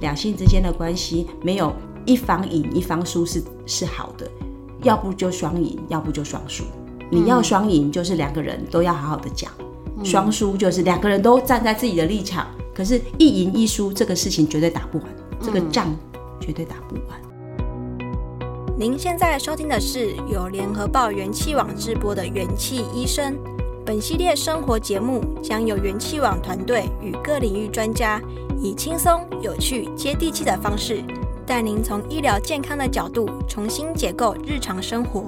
两性之间的关系没有一方赢一方输是是好的，要不就双赢，要不就双输。你要双赢，就是两个人都要好好的讲；双输就是两个人都站在自己的立场。可是，一赢一输这个事情绝对打不完，这个仗绝对打不完。您现在收听的是由联合报元气网直播的《元气医生》。本系列生活节目将由元气网团队与各领域专家以轻松、有趣、接地气的方式，带您从医疗健康的角度重新解构日常生活。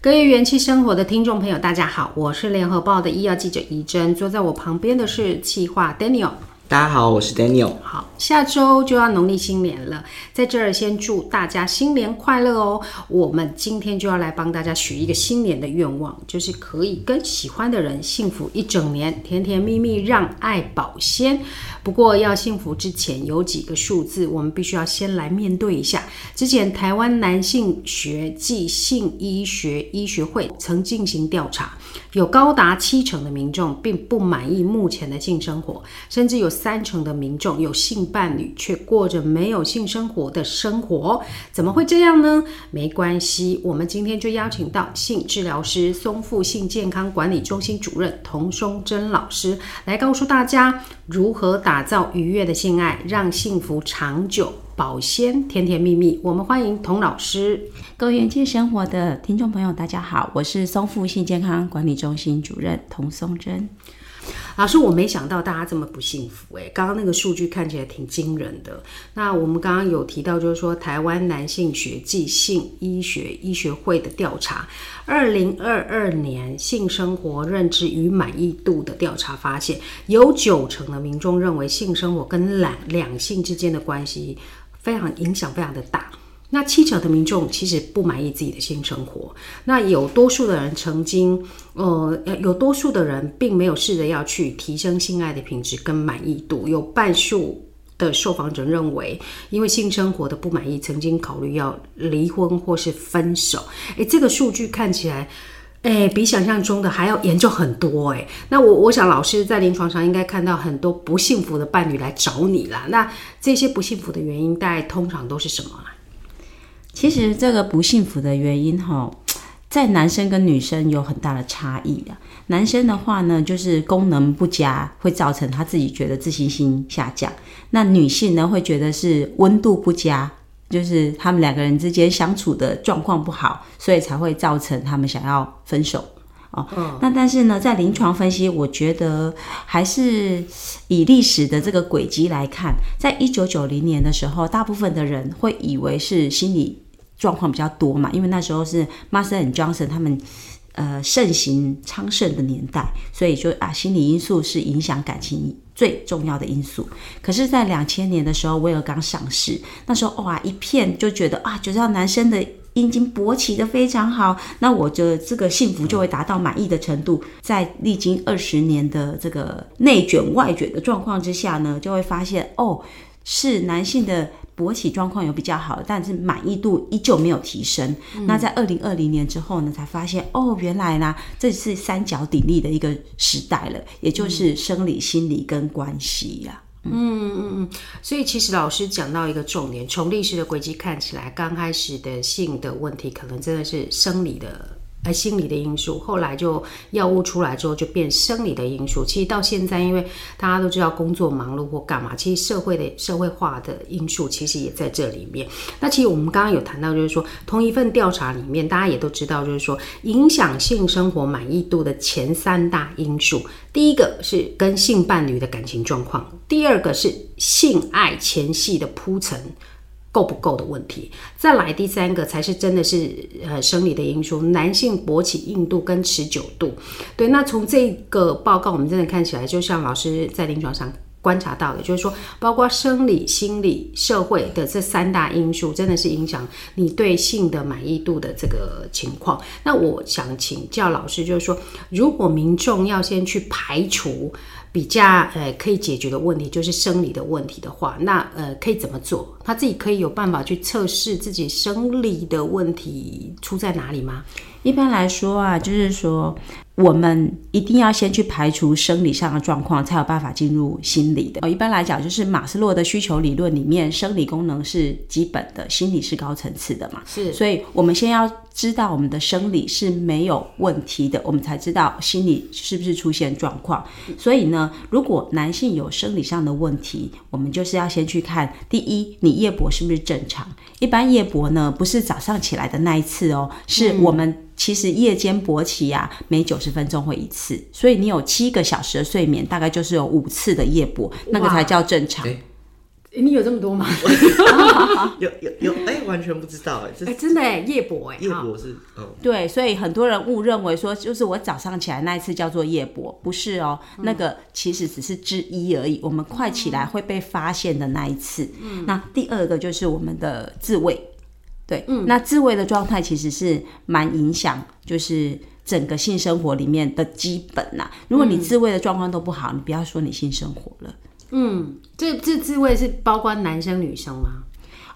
各位元气生活的听众朋友，大家好，我是联合报的医药记者怡珍，坐在我旁边的是气化 Daniel。大家好，我是 Daniel。好，下周就要农历新年了，在这儿先祝大家新年快乐哦。我们今天就要来帮大家许一个新年的愿望，就是可以跟喜欢的人幸福一整年，甜甜蜜蜜让爱保鲜。不过要幸福之前，有几个数字我们必须要先来面对一下。之前台湾男性学暨性医学医学会曾进行调查，有高达七成的民众并不满意目前的性生活，甚至有。三成的民众有性伴侣，却过着没有性生活的生活，怎么会这样呢？没关系，我们今天就邀请到性治疗师松富性健康管理中心主任童松珍老师来告诉大家如何打打造愉悦的性爱，让幸福长久保鲜、甜甜蜜蜜。我们欢迎童老师。各位元气生活的听众朋友，大家好，我是松富性健康管理中心主任童松珍。老师，我没想到大家这么不幸福诶，刚刚那个数据看起来挺惊人的。那我们刚刚有提到，就是说台湾男性学暨性医学医学会的调查，二零二二年性生活认知与满意度的调查发现，有九成的民众认为性生活跟两两性之间的关系非常影响非常的大。那七成的民众其实不满意自己的性生活，那有多数的人曾经，呃，有多数的人并没有试着要去提升性爱的品质跟满意度，有半数的受访者认为，因为性生活的不满意，曾经考虑要离婚或是分手。诶，这个数据看起来，诶，比想象中的还要严重很多。诶，那我我想老师在临床上应该看到很多不幸福的伴侣来找你啦。那这些不幸福的原因，大概通常都是什么？其实这个不幸福的原因哈，在男生跟女生有很大的差异啊。男生的话呢，就是功能不佳，会造成他自己觉得自信心下降；那女性呢，会觉得是温度不佳，就是他们两个人之间相处的状况不好，所以才会造成他们想要分手。哦，那但是呢，在临床分析，我觉得还是以历史的这个轨迹来看，在一九九零年的时候，大部分的人会以为是心理。状况比较多嘛，因为那时候是 Marsden and Johnson 他们呃盛行昌盛的年代，所以就啊，心理因素是影响感情最重要的因素。可是，在两千年的时候，威尔刚上市，那时候哇，一片就觉得啊，就知道男生的阴茎勃起的非常好，那我的这个幸福就会达到满意的程度。在历经二十年的这个内卷外卷的状况之下呢，就会发现哦，是男性的。勃起状况有比较好，但是满意度依旧没有提升。嗯、那在二零二零年之后呢，才发现哦，原来呢，这是三角鼎立的一个时代了，也就是生理、心理跟关系呀、啊。嗯嗯嗯，所以其实老师讲到一个重点，从历史的轨迹看起来，刚开始的性的问题可能真的是生理的。而心理的因素，后来就药物出来之后就变生理的因素。其实到现在，因为大家都知道工作忙碌或干嘛，其实社会的社会化的因素其实也在这里面。那其实我们刚刚有谈到，就是说同一份调查里面，大家也都知道，就是说影响性生活满意度的前三大因素，第一个是跟性伴侣的感情状况，第二个是性爱前戏的铺陈。够不够的问题。再来第三个才是真的是呃生理的因素，男性勃起硬度跟持久度。对，那从这个报告我们真的看起来，就像老师在临床上。观察到的，就是说，包括生理、心理、社会的这三大因素，真的是影响你对性的满意度的这个情况。那我想请教老师，就是说，如果民众要先去排除比较呃可以解决的问题，就是生理的问题的话，那呃可以怎么做？他自己可以有办法去测试自己生理的问题出在哪里吗？一般来说啊，就是说。我们一定要先去排除生理上的状况，才有办法进入心理的。哦一般来讲，就是马斯洛的需求理论里面，生理功能是基本的，心理是高层次的嘛。是，所以我们先要知道我们的生理是没有问题的，我们才知道心理是不是出现状况。所以呢，如果男性有生理上的问题，我们就是要先去看，第一，你夜勃是不是正常？一般夜勃呢，不是早上起来的那一次哦，是我们。其实夜间勃起呀、啊，每九十分钟会一次，所以你有七个小时的睡眠，大概就是有五次的夜勃，那个才叫正常。你有这么多吗？有 有有，哎、欸，完全不知道哎，哎、欸，真的哎，夜勃哎，夜勃是，哦，对，所以很多人误认为说，就是我早上起来那一次叫做夜勃，不是哦，嗯、那个其实只是之一而已。我们快起来会被发现的那一次。嗯，那第二个就是我们的自慰。对，嗯，那自慰的状态其实是蛮影响，就是整个性生活里面的基本呐、啊。如果你自慰的状况都不好，你不要说你性生活了。嗯，这这自慰是包括男生女生吗？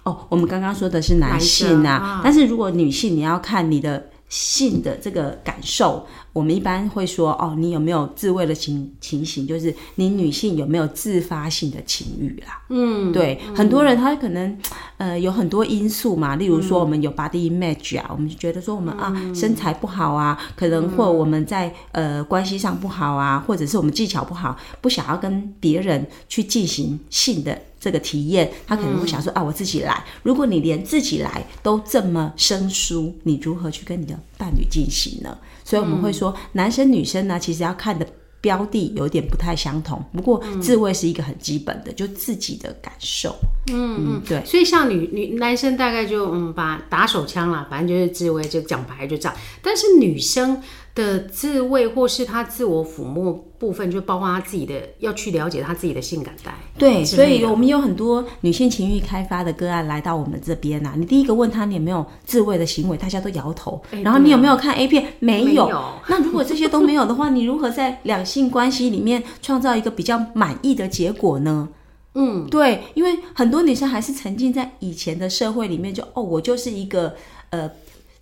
哦，我们刚刚说的是男性啊，啊但是如果女性，你要看你的。性的这个感受，我们一般会说哦，你有没有自慰的情情形？就是你女性有没有自发性的情欲啦？嗯，对，嗯、很多人他可能呃有很多因素嘛，例如说我们有 body image 啊，嗯、我们就觉得说我们啊身材不好啊，可能或我们在呃关系上不好啊，或者是我们技巧不好，不想要跟别人去进行性的。这个体验，他可能会想说、嗯、啊，我自己来。如果你连自己来都这么生疏，你如何去跟你的伴侣进行呢？所以我们会说，嗯、男生女生呢，其实要看的标的有点不太相同。不过自慰是一个很基本的，就自己的感受。嗯嗯，对。所以像女女男生大概就嗯把打手枪啦，反正就是自慰，就讲白就这样。但是女生。的自慰或是他自我抚摸部分，就包括他自己的要去了解他自己的性感带。对，所以我们有很多女性情欲开发的个案来到我们这边啊。你第一个问他你有没有自慰的行为，大家都摇头。然后你有没有看 A 片？没有。那如果这些都没有的话，你如何在两性关系里面创造一个比较满意的结果呢？嗯，对，因为很多女生还是沉浸在以前的社会里面就，就哦，我就是一个呃。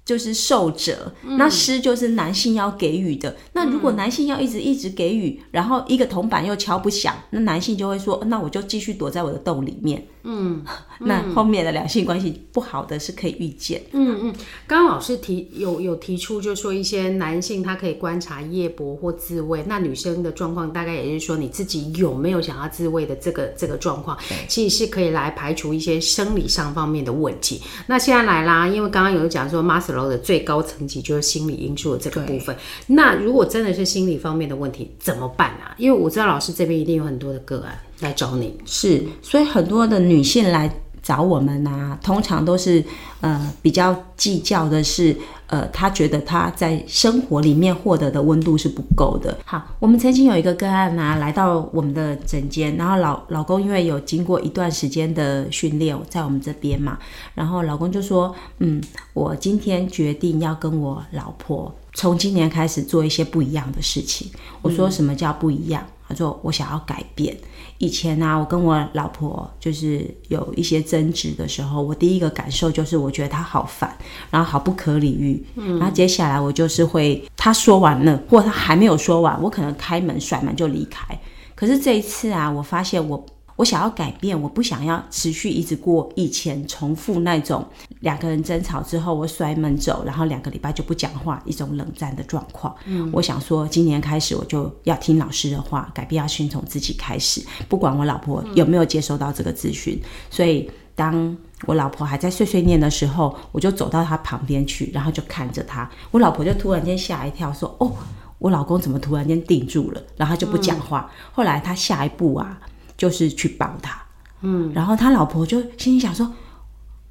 就是受者，那施就是男性要给予的。嗯、那如果男性要一直一直给予，然后一个铜板又敲不响，那男性就会说：“那我就继续躲在我的洞里面。”嗯，那后面的两性关系不好的是可以预见。嗯嗯，刚刚老师提有有提出，就是说一些男性他可以观察夜搏或自慰，那女生的状况大概也是说你自己有没有想要自慰的这个这个状况，其实是可以来排除一些生理上方面的问题。那现在来啦，因为刚刚有讲说马斯洛的最高层级就是心理因素的这个部分。那如果真的是心理方面的问题怎么办啊？因为我知道老师这边一定有很多的个案。来找你是，所以很多的女性来找我们啊，通常都是呃比较计较的是，呃，他觉得他在生活里面获得的温度是不够的。好，我们曾经有一个个案啊，来到我们的诊间，然后老老公因为有经过一段时间的训练，在我们这边嘛，然后老公就说，嗯，我今天决定要跟我老婆从今年开始做一些不一样的事情。我说什么叫不一样？他说我想要改变。以前呢、啊，我跟我老婆就是有一些争执的时候，我第一个感受就是我觉得她好烦，然后好不可理喻。嗯，然后接下来我就是会，她说完了，或她还没有说完，我可能开门甩门就离开。可是这一次啊，我发现我。我想要改变，我不想要持续一直过以前重复那种两个人争吵之后我摔门走，然后两个礼拜就不讲话，一种冷战的状况。嗯，我想说，今年开始我就要听老师的话，改变要先从自己开始，不管我老婆有没有接收到这个资讯。所以，当我老婆还在碎碎念的时候，我就走到她旁边去，然后就看着她。我老婆就突然间吓一跳，说：“哦，我老公怎么突然间定住了？”然后就不讲话。后来她下一步啊。就是去抱他，嗯，然后他老婆就心里想说：“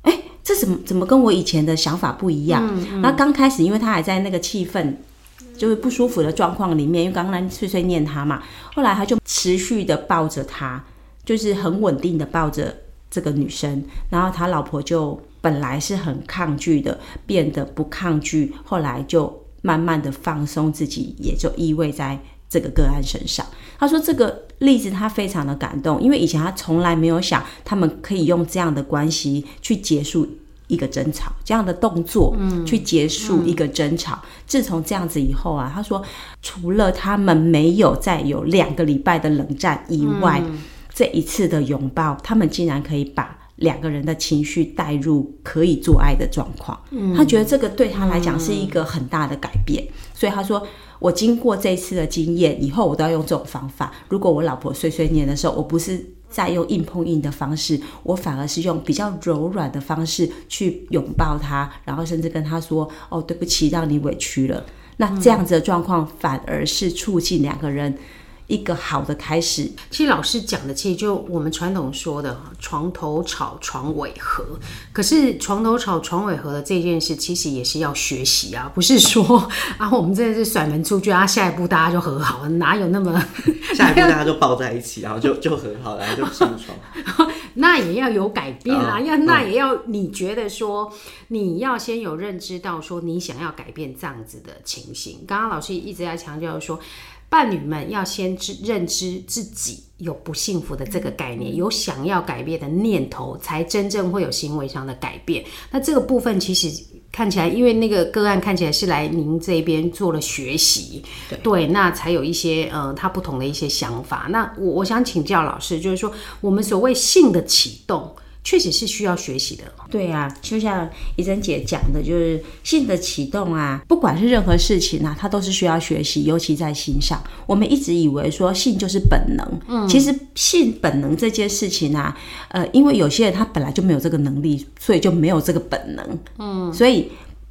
哎这怎么怎么跟我以前的想法不一样？那刚开始，因为他还在那个气氛就是不舒服的状况里面，因为刚刚碎碎念他嘛，后来他就持续的抱着他，就是很稳定的抱着这个女生，然后他老婆就本来是很抗拒的，变得不抗拒，后来就慢慢的放松自己，也就依偎在这个个案身上。他说这个例子他非常的感动，因为以前他从来没有想他们可以用这样的关系去结束一个争吵，这样的动作，嗯，去结束一个争吵。自从这样子以后啊，他说，除了他们没有再有两个礼拜的冷战以外，嗯、这一次的拥抱，他们竟然可以把两个人的情绪带入可以做爱的状况。嗯，他觉得这个对他来讲是一个很大的改变，嗯、所以他说，我经过这次的经验以后，我都要用这种方法。如果我老婆碎碎念的时候，我不是。再用硬碰硬的方式，我反而是用比较柔软的方式去拥抱她，然后甚至跟她说：“哦，对不起，让你委屈了。”那这样子的状况反而是促进两个人。一个好的开始，其实老师讲的，其实就我们传统说的“床头吵，床尾和”。可是“床头吵，床尾和”的这件事，其实也是要学习啊，不是说 啊，我们真的是甩门出去啊，下一步大家就和好了，哪有那么 下一步大家就抱在一起，然后就就和好了，然后就上床。那也要有改变啊，要那也要你觉得说，你要先有认知到说，你想要改变这样子的情形。刚刚老师一直在强调说。伴侣们要先知认知自己有不幸福的这个概念，有想要改变的念头，才真正会有行为上的改变。那这个部分其实看起来，因为那个个案看起来是来您这边做了学习，对，对，那才有一些呃他不同的一些想法。那我我想请教老师，就是说我们所谓性的启动。确实是需要学习的。对啊，就像怡珍姐讲的，就是性的启动啊，不管是任何事情啊，它都是需要学习，尤其在性上。我们一直以为说性就是本能，嗯，其实性本能这件事情啊，呃，因为有些人他本来就没有这个能力，所以就没有这个本能，嗯，所以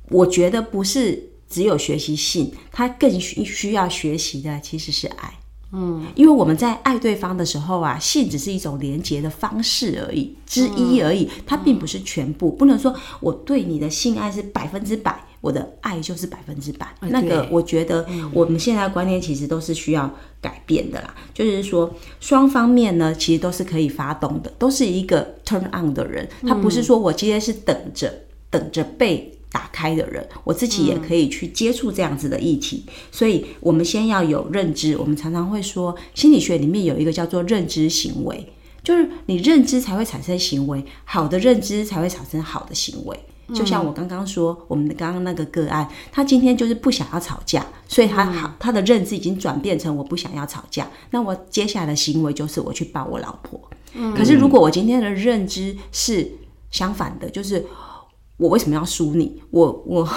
我觉得不是只有学习性，他更需需要学习的其实是爱。嗯，因为我们在爱对方的时候啊，性只是一种连接的方式而已，之一而已，它并不是全部。不能说我对你的性爱是百分之百，我的爱就是百分之百。那个，我觉得我们现在的观念其实都是需要改变的啦。就是说，双方面呢，其实都是可以发动的，都是一个 turn on 的人。他不是说我今天是等着等着被。打开的人，我自己也可以去接触这样子的议题，嗯、所以我们先要有认知。我们常常会说，心理学里面有一个叫做认知行为，就是你认知才会产生行为，好的认知才会产生好的行为。就像我刚刚说，我们的刚刚那个个案，他今天就是不想要吵架，所以他好，他的认知已经转变成我不想要吵架，那我接下来的行为就是我去抱我老婆。嗯、可是如果我今天的认知是相反的，就是。我为什么要输你？我我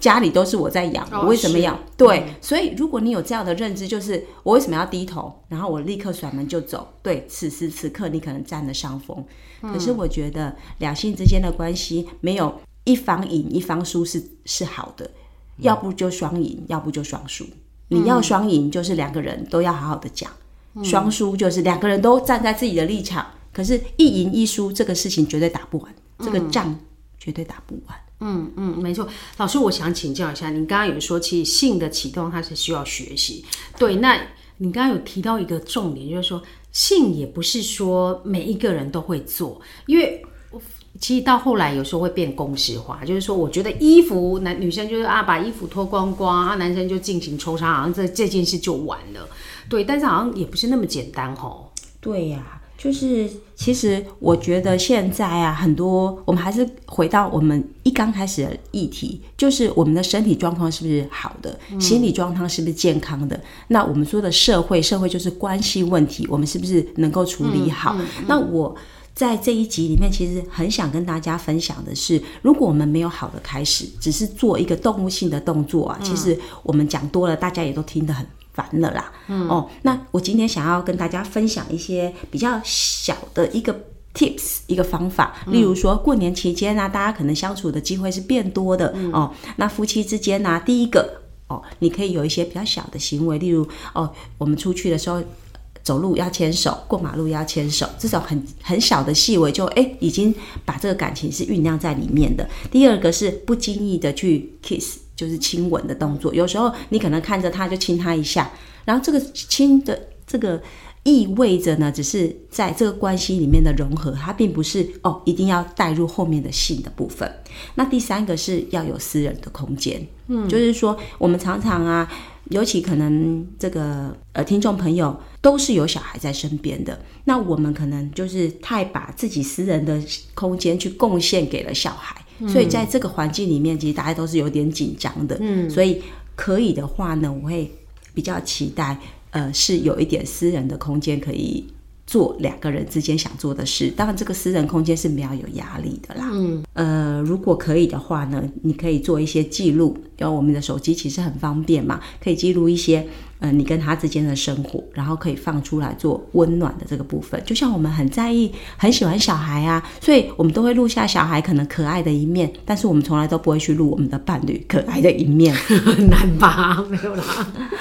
家里都是我在养，哦、我为什么要？对，嗯、所以如果你有这样的认知，就是我为什么要低头，然后我立刻甩门就走。对，此时此刻你可能占了上风。嗯、可是我觉得两性之间的关系没有一方赢一方输是是好的，要不就双赢，要不就双输。你要双赢，就是两个人都要好好的讲；双输、嗯、就是两个人都站在自己的立场。可是，一赢一输这个事情绝对打不完，这个仗。绝对打不完。嗯嗯，没错。老师，我想请教一下，你刚刚有说，其实性的启动它是需要学习。对，那你刚刚有提到一个重点，就是说性也不是说每一个人都会做，因为其实到后来有时候会变公式化，就是说，我觉得衣服男女生就是啊，把衣服脱光光啊，男生就进行抽插，好像这这件事就完了。对，但是好像也不是那么简单吼。对呀、啊。就是，其实我觉得现在啊，很多我们还是回到我们一刚开始的议题，就是我们的身体状况是不是好的，嗯、心理状况是不是健康的？那我们说的社会，社会就是关系问题，我们是不是能够处理好？嗯嗯嗯、那我在这一集里面，其实很想跟大家分享的是，如果我们没有好的开始，只是做一个动物性的动作啊，嗯、其实我们讲多了，大家也都听得很。烦了啦，嗯哦，那我今天想要跟大家分享一些比较小的一个 tips 一个方法，例如说过年期间啊，大家可能相处的机会是变多的、嗯、哦。那夫妻之间呢、啊，第一个哦，你可以有一些比较小的行为，例如哦，我们出去的时候走路要牵手，过马路要牵手，这种很很小的细微就哎，已经把这个感情是酝酿在里面的。第二个是不经意的去 kiss，就是亲吻的动作。有时候你可能看着他就亲他一下，然后这个亲的这个。意味着呢，只是在这个关系里面的融合，它并不是哦，一定要带入后面的性的部分。那第三个是要有私人的空间，嗯，就是说我们常常啊，尤其可能这个呃听众朋友都是有小孩在身边的，那我们可能就是太把自己私人的空间去贡献给了小孩，嗯，所以在这个环境里面，其实大家都是有点紧张的，嗯，所以可以的话呢，我会比较期待。呃，是有一点私人的空间可以做两个人之间想做的事。当然，这个私人空间是没有有压力的啦。嗯，呃，如果可以的话呢，你可以做一些记录，因为我们的手机其实很方便嘛，可以记录一些。呃，你跟他之间的生活，然后可以放出来做温暖的这个部分。就像我们很在意、很喜欢小孩啊，所以我们都会录下小孩可能可爱的一面，但是我们从来都不会去录我们的伴侣可爱的一面，很 难吧？没有啦，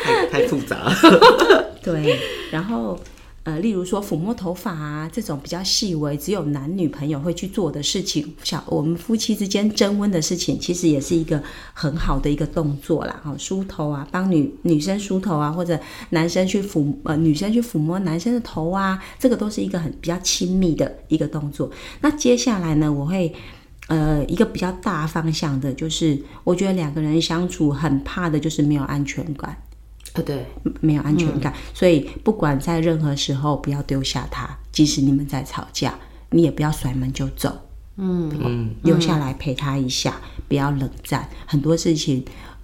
太太复杂。对，然后。呃，例如说抚摸头发啊，这种比较细微，只有男女朋友会去做的事情，小我们夫妻之间增温的事情，其实也是一个很好的一个动作啦。哈，梳头啊，帮女女生梳头啊，或者男生去抚呃女生去抚摸男生的头啊，这个都是一个很比较亲密的一个动作。那接下来呢，我会呃一个比较大方向的，就是我觉得两个人相处很怕的就是没有安全感。啊，对，没有安全感，嗯，所以不管在任何时候，不要丢下他。即使你们在吵架，你也不要甩门就走，嗯嗯，留下来陪他一下，不要冷战。很多事情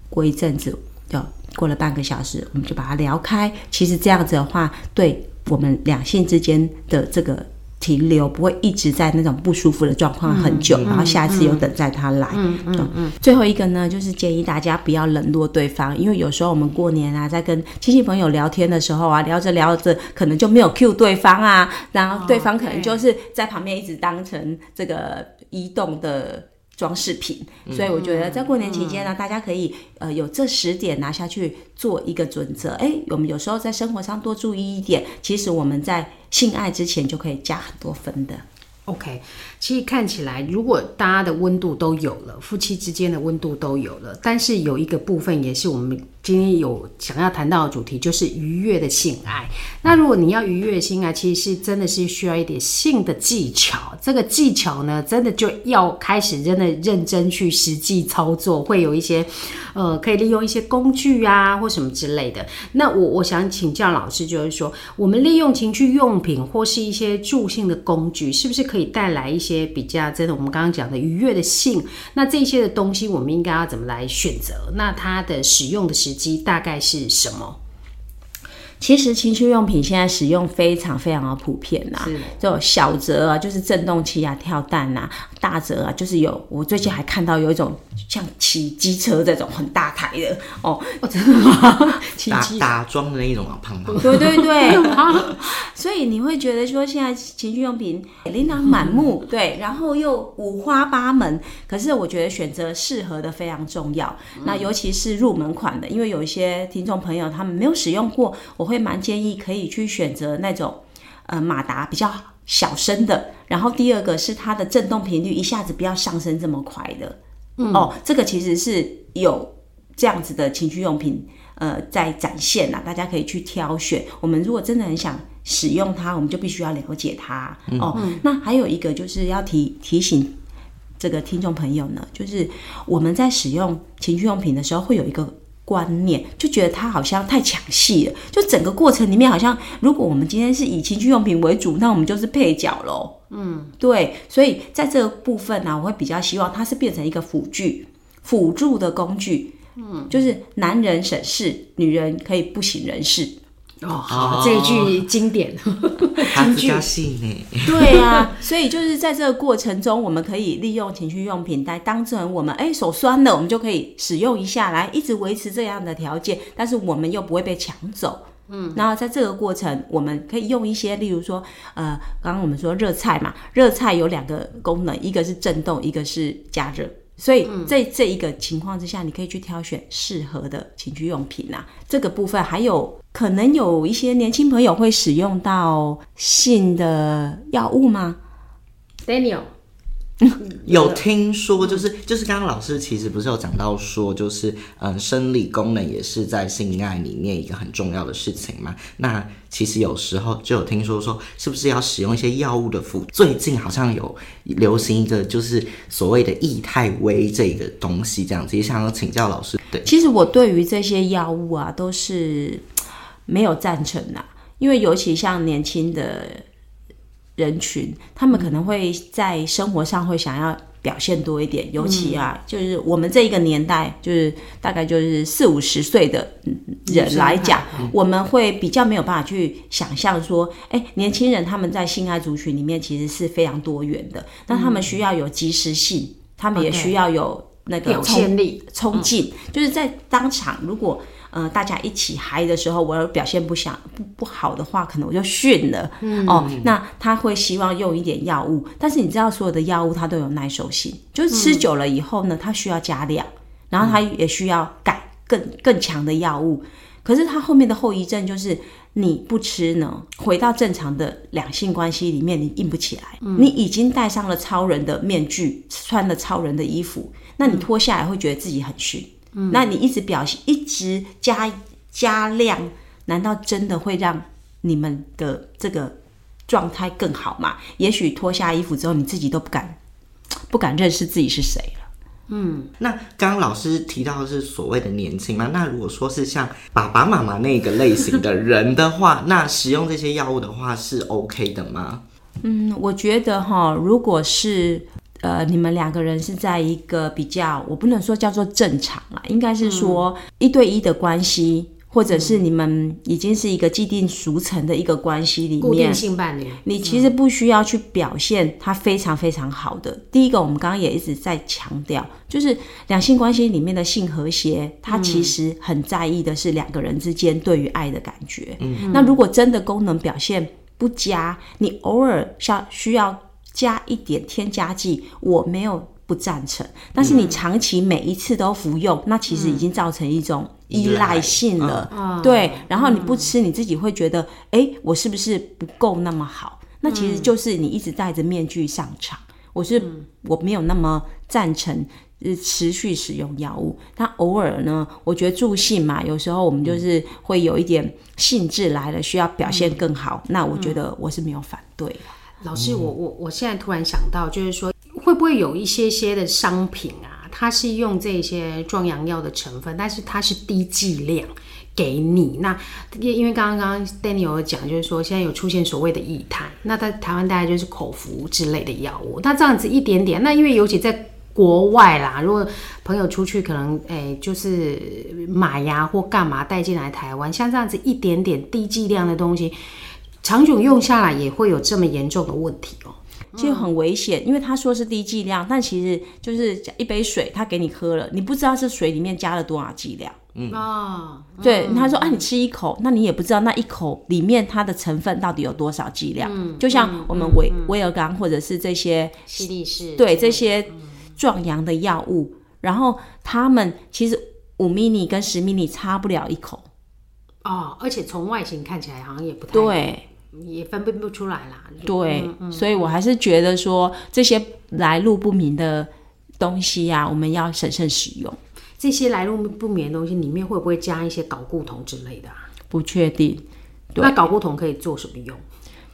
过一阵子，就过了半个小时，我们就把它聊开。其实这样子的话，对我们两性之间的这个。停留不会一直在那种不舒服的状况很久，嗯、然后下次又等待他来。嗯嗯嗯，嗯。最后一个呢，就是建议大家不要冷落对方，因为有时候我们过年啊，在跟亲戚朋友聊天的时候啊，聊着聊着可能就没有 cue 对方啊，然后对方可能就是在旁边一直当成这个移动的。装饰品，所以我觉得在过年期间呢，嗯、大家可以呃有这十点拿下去做一个准则。哎，我们有时候在生活上多注意一点，其实我们在性爱之前就可以加很多分的。OK，其实看起来，如果大家的温度都有了，夫妻之间的温度都有了，但是有一个部分也是我们。今天有想要谈到的主题，就是愉悦的性爱。那如果你要愉悦性爱，其实是真的是需要一点性的技巧。这个技巧呢，真的就要开始真的认真去实际操作，会有一些呃，可以利用一些工具啊，或什么之类的。那我我想请教老师，就是说，我们利用情趣用品或是一些助性的工具，是不是可以带来一些些比较真的我们刚刚讲的愉悦的性？那这些的东西，我们应该要怎么来选择？那它的使用的时机大概是什么？其实情趣用品现在使用非常非常的普遍呐、啊，就小则啊，就是震动器啊、跳蛋啊；大则啊，就是有我最近还看到有一种像骑机车这种很大台的哦，哦真的吗？骑机打桩的那一种啊，胖胖。对对对，所以你会觉得说现在情趣用品琳琅满目，对，然后又五花八门。可是我觉得选择适合的非常重要，那尤其是入门款的，因为有一些听众朋友他们没有使用过，我。会蛮建议可以去选择那种，呃，马达比较小声的，然后第二个是它的震动频率一下子不要上升这么快的，嗯，哦，这个其实是有这样子的情趣用品，呃，在展现呐，大家可以去挑选。我们如果真的很想使用它，我们就必须要了解它，嗯、哦。那还有一个就是要提提醒这个听众朋友呢，就是我们在使用情趣用品的时候会有一个。观念就觉得他好像太抢戏了，就整个过程里面好像，如果我们今天是以情趣用品为主，那我们就是配角喽。嗯，对，所以在这个部分呢、啊，我会比较希望它是变成一个辅具、辅助的工具。嗯，就是男人省事，女人可以不省人事。哦，好，这一句经典，金句呢？对啊，所以就是在这个过程中，我们可以利用情趣用品来当成我们哎手酸了，我们就可以使用一下来，一直维持这样的条件，但是我们又不会被抢走。嗯，然后在这个过程，我们可以用一些，例如说，呃，刚刚我们说热菜嘛，热菜有两个功能，一个是震动，一个是加热。所以在这一个情况之下，你可以去挑选适合的情趣用品啊。这个部分还有可能有一些年轻朋友会使用到性的药物吗？Daniel。有听说，就是就是刚刚老师其实不是有讲到说，就是嗯，生理功能也是在性爱里面一个很重要的事情嘛。那其实有时候就有听说说，是不是要使用一些药物的辅？最近好像有流行一个就是所谓的易泰威这个东西，这样子也想要请教老师。对，其实我对于这些药物啊，都是没有赞成的，因为尤其像年轻的。人群，他们可能会在生活上会想要表现多一点，尤其啊，嗯、就是我们这一个年代，就是大概就是四五十岁的人来讲，嗯、我们会比较没有办法去想象说，哎、欸，年轻人他们在性爱族群里面其实是非常多元的，那他们需要有及时性，他们也需要有那个冲力、冲劲，就是在当场如果。呃，大家一起嗨的时候，我要表现不想不不好的话，可能我就训了。嗯哦，那他会希望用一点药物，但是你知道，所有的药物它都有耐受性，就是吃久了以后呢，它需要加量，然后它也需要改更更强的药物。可是它后面的后遗症就是，你不吃呢，回到正常的两性关系里面，你硬不起来。你已经戴上了超人的面具，穿了超人的衣服，那你脱下来会觉得自己很逊。嗯，那你一直表现，一直加加量，难道真的会让你们的这个状态更好吗？也许脱下衣服之后，你自己都不敢 不敢认识自己是谁了。嗯，那刚刚老师提到的是所谓的年轻嘛？那如果说是像爸爸妈妈那个类型的人的话，那使用这些药物的话是 OK 的吗？嗯，我觉得哈，如果是。呃，你们两个人是在一个比较，我不能说叫做正常啦，应该是说一对一的关系，嗯、或者是你们已经是一个既定俗成的一个关系里面，固定性伴侣，你其实不需要去表现他非常非常好的。嗯、第一个，我们刚刚也一直在强调，就是两性关系里面的性和谐，它其实很在意的是两个人之间对于爱的感觉。嗯，那如果真的功能表现不佳，你偶尔像需要。加一点添加剂，我没有不赞成。但是你长期每一次都服用，嗯、那其实已经造成一种依赖性了。嗯、对，然后你不吃，你自己会觉得，哎、嗯，我是不是不够那么好？那其实就是你一直戴着面具上场。我是我没有那么赞成持续使用药物。但偶尔呢，我觉得助兴嘛，有时候我们就是会有一点兴致来了，需要表现更好。嗯、那我觉得我是没有反对。老师，我我我现在突然想到，就是说，会不会有一些些的商品啊，它是用这些壮阳药的成分，但是它是低剂量给你。那因因为刚刚 Daniel 有讲，就是说现在有出现所谓的液态，那在台湾大概就是口服之类的药物。那这样子一点点，那因为尤其在国外啦，如果朋友出去可能诶、欸、就是买呀或干嘛带进来台湾，像这样子一点点低剂量的东西。长久用下来也会有这么严重的问题哦，就很危险，因为他说是低剂量，但其实就是一杯水，他给你喝了，你不知道是水里面加了多少剂量。嗯啊，对，他说啊，你吃一口，那你也不知道那一口里面它的成分到底有多少剂量。嗯，就像我们威威尔刚或者是这些西力士，对这些壮阳的药物，然后他们其实五 mini 跟十 mini 差不了一口。哦，而且从外形看起来好像也不太对。也分辨不出来啦。对，嗯嗯、所以我还是觉得说这些来路不明的东西呀、啊，我们要审慎使用。这些来路不明的东西里面会不会加一些睾固酮之类的、啊？不确定。那睾固酮可以做什么用？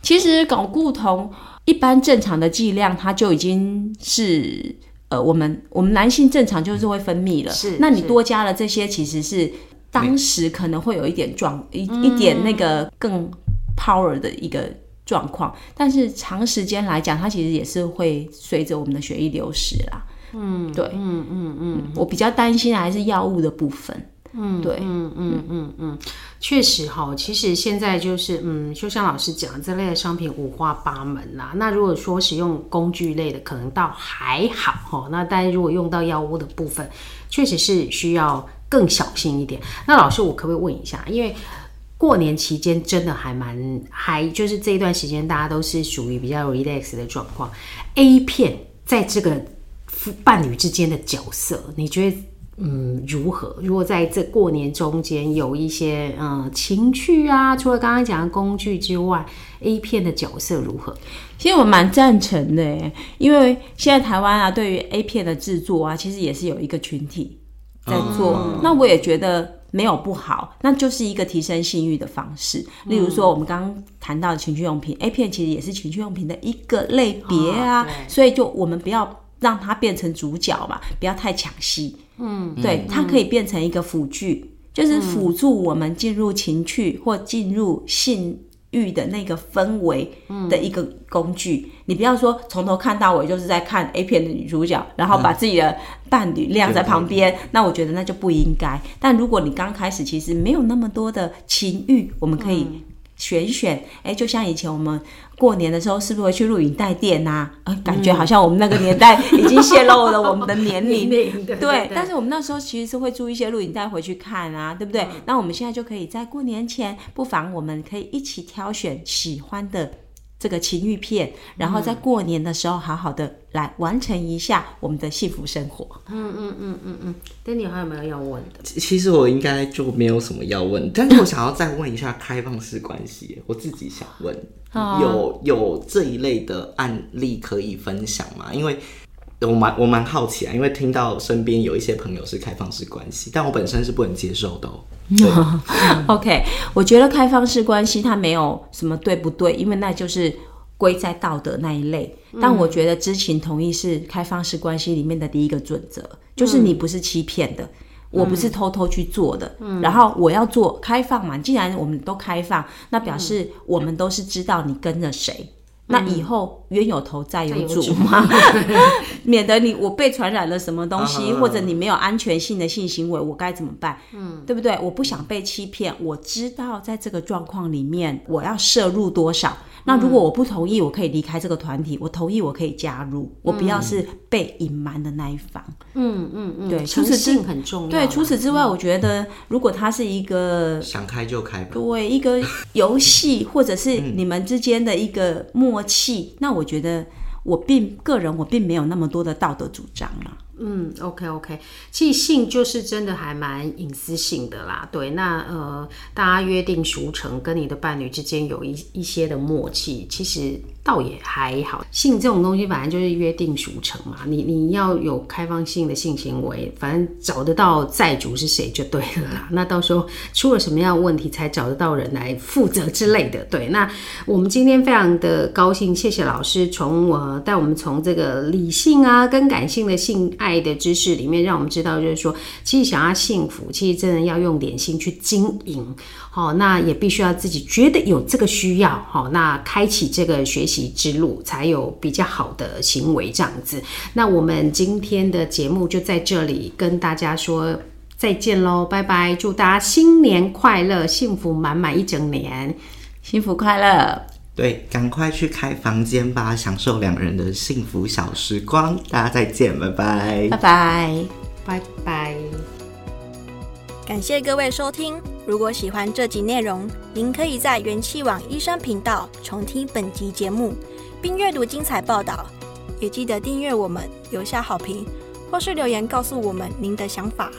其实睾固酮一般正常的剂量，它就已经是呃，我们我们男性正常就是会分泌了。是，那你多加了这些，其实是当时可能会有一点状一、嗯、一点那个更。Power 的一个状况，但是长时间来讲，它其实也是会随着我们的血液流失啦。嗯，对，嗯嗯嗯，我比较担心的还是药物的部分。嗯，对，嗯嗯嗯嗯，确实哈，其实现在就是，嗯，就像老师讲，这类的商品五花八门啦。那如果说使用工具类的，可能倒还好哈。那但是如果用到药物的部分，确实是需要更小心一点。那老师，我可不可以问一下，因为过年期间真的还蛮还，就是这一段时间大家都是属于比较 relax 的状况。A 片在这个伴侣之间的角色，你觉得嗯如何？如果在这过年中间有一些嗯情趣啊，除了刚刚讲的工具之外，A 片的角色如何？其实我蛮赞成的，因为现在台湾啊，对于 A 片的制作啊，其实也是有一个群体在做。哦、那我也觉得没有不好，那就是一个提升性欲的方式。例如说，我们刚刚谈到的情趣用品、嗯、，A 片其实也是情趣用品的一个类别啊。哦、所以就我们不要让它变成主角嘛，不要太抢戏。嗯，对，它可以变成一个辅具，嗯、就是辅助我们进入情趣或进入性。欲的那个氛围的一个工具，嗯、你不要说从头看到尾就是在看 A 片的女主角，然后把自己的伴侣晾在旁边，嗯、那我觉得那就不应该。但如果你刚开始其实没有那么多的情欲，我们可以。选选，哎，就像以前我们过年的时候，是不是会去录影带店呐、啊？啊，感觉好像我们那个年代已经泄露了我们的年龄。对，对，但是我们那时候其实是会租一些录影带回去看啊，对不对？嗯、那我们现在就可以在过年前，不妨我们可以一起挑选喜欢的。这个情欲片，然后在过年的时候好好的来完成一下我们的幸福生活。嗯嗯嗯嗯嗯。但你还有没有要问的？其实我应该就没有什么要问，但是我想要再问一下开放式关系，我自己想问，有有这一类的案例可以分享吗？因为。我蛮我蛮好奇啊，因为听到身边有一些朋友是开放式关系，但我本身是不能接受的哦。OK，我觉得开放式关系它没有什么对不对，因为那就是归在道德那一类。但我觉得知情同意是开放式关系里面的第一个准则，就是你不是欺骗的，我不是偷偷去做的。然后我要做开放嘛，既然我们都开放，那表示我们都是知道你跟着谁。那以后冤有头债有主嘛，免得你我被传染了什么东西，或者你没有安全性的性行为，我该怎么办？嗯，对不对？我不想被欺骗，我知道在这个状况里面我要摄入多少。那如果我不同意，我可以离开这个团体；我同意，我可以加入。我不要是被隐瞒的那一方。嗯嗯嗯，对，诚信很重要。对，除此之外，我觉得如果它是一个想开就开吧，对，一个游戏或者是你们之间的一个默默契，那我觉得我并个人我并没有那么多的道德主张了。嗯，OK OK，即性就是真的还蛮隐私性的啦。对，那呃，大家约定俗成，跟你的伴侣之间有一一些的默契，其实。倒也还好，性这种东西反正就是约定俗成嘛。你你要有开放性的性行为，反正找得到债主是谁就对了啦。那到时候出了什么样的问题，才找得到人来负责之类的。对，那我们今天非常的高兴，谢谢老师从我带我们从这个理性啊跟感性的性爱的知识里面，让我们知道就是说，其实想要幸福，其实真的要用点心去经营。好，那也必须要自己觉得有这个需要。好，那开启这个学习习。之路才有比较好的行为，这样子。那我们今天的节目就在这里跟大家说再见喽，拜拜！祝大家新年快乐，幸福满满一整年，幸福快乐。对，赶快去开房间吧，享受两人的幸福小时光。大家再见，拜拜，拜拜，拜拜。感谢各位收听。如果喜欢这集内容，您可以在元气网医生频道重听本集节目，并阅读精彩报道。也记得订阅我们，留下好评，或是留言告诉我们您的想法。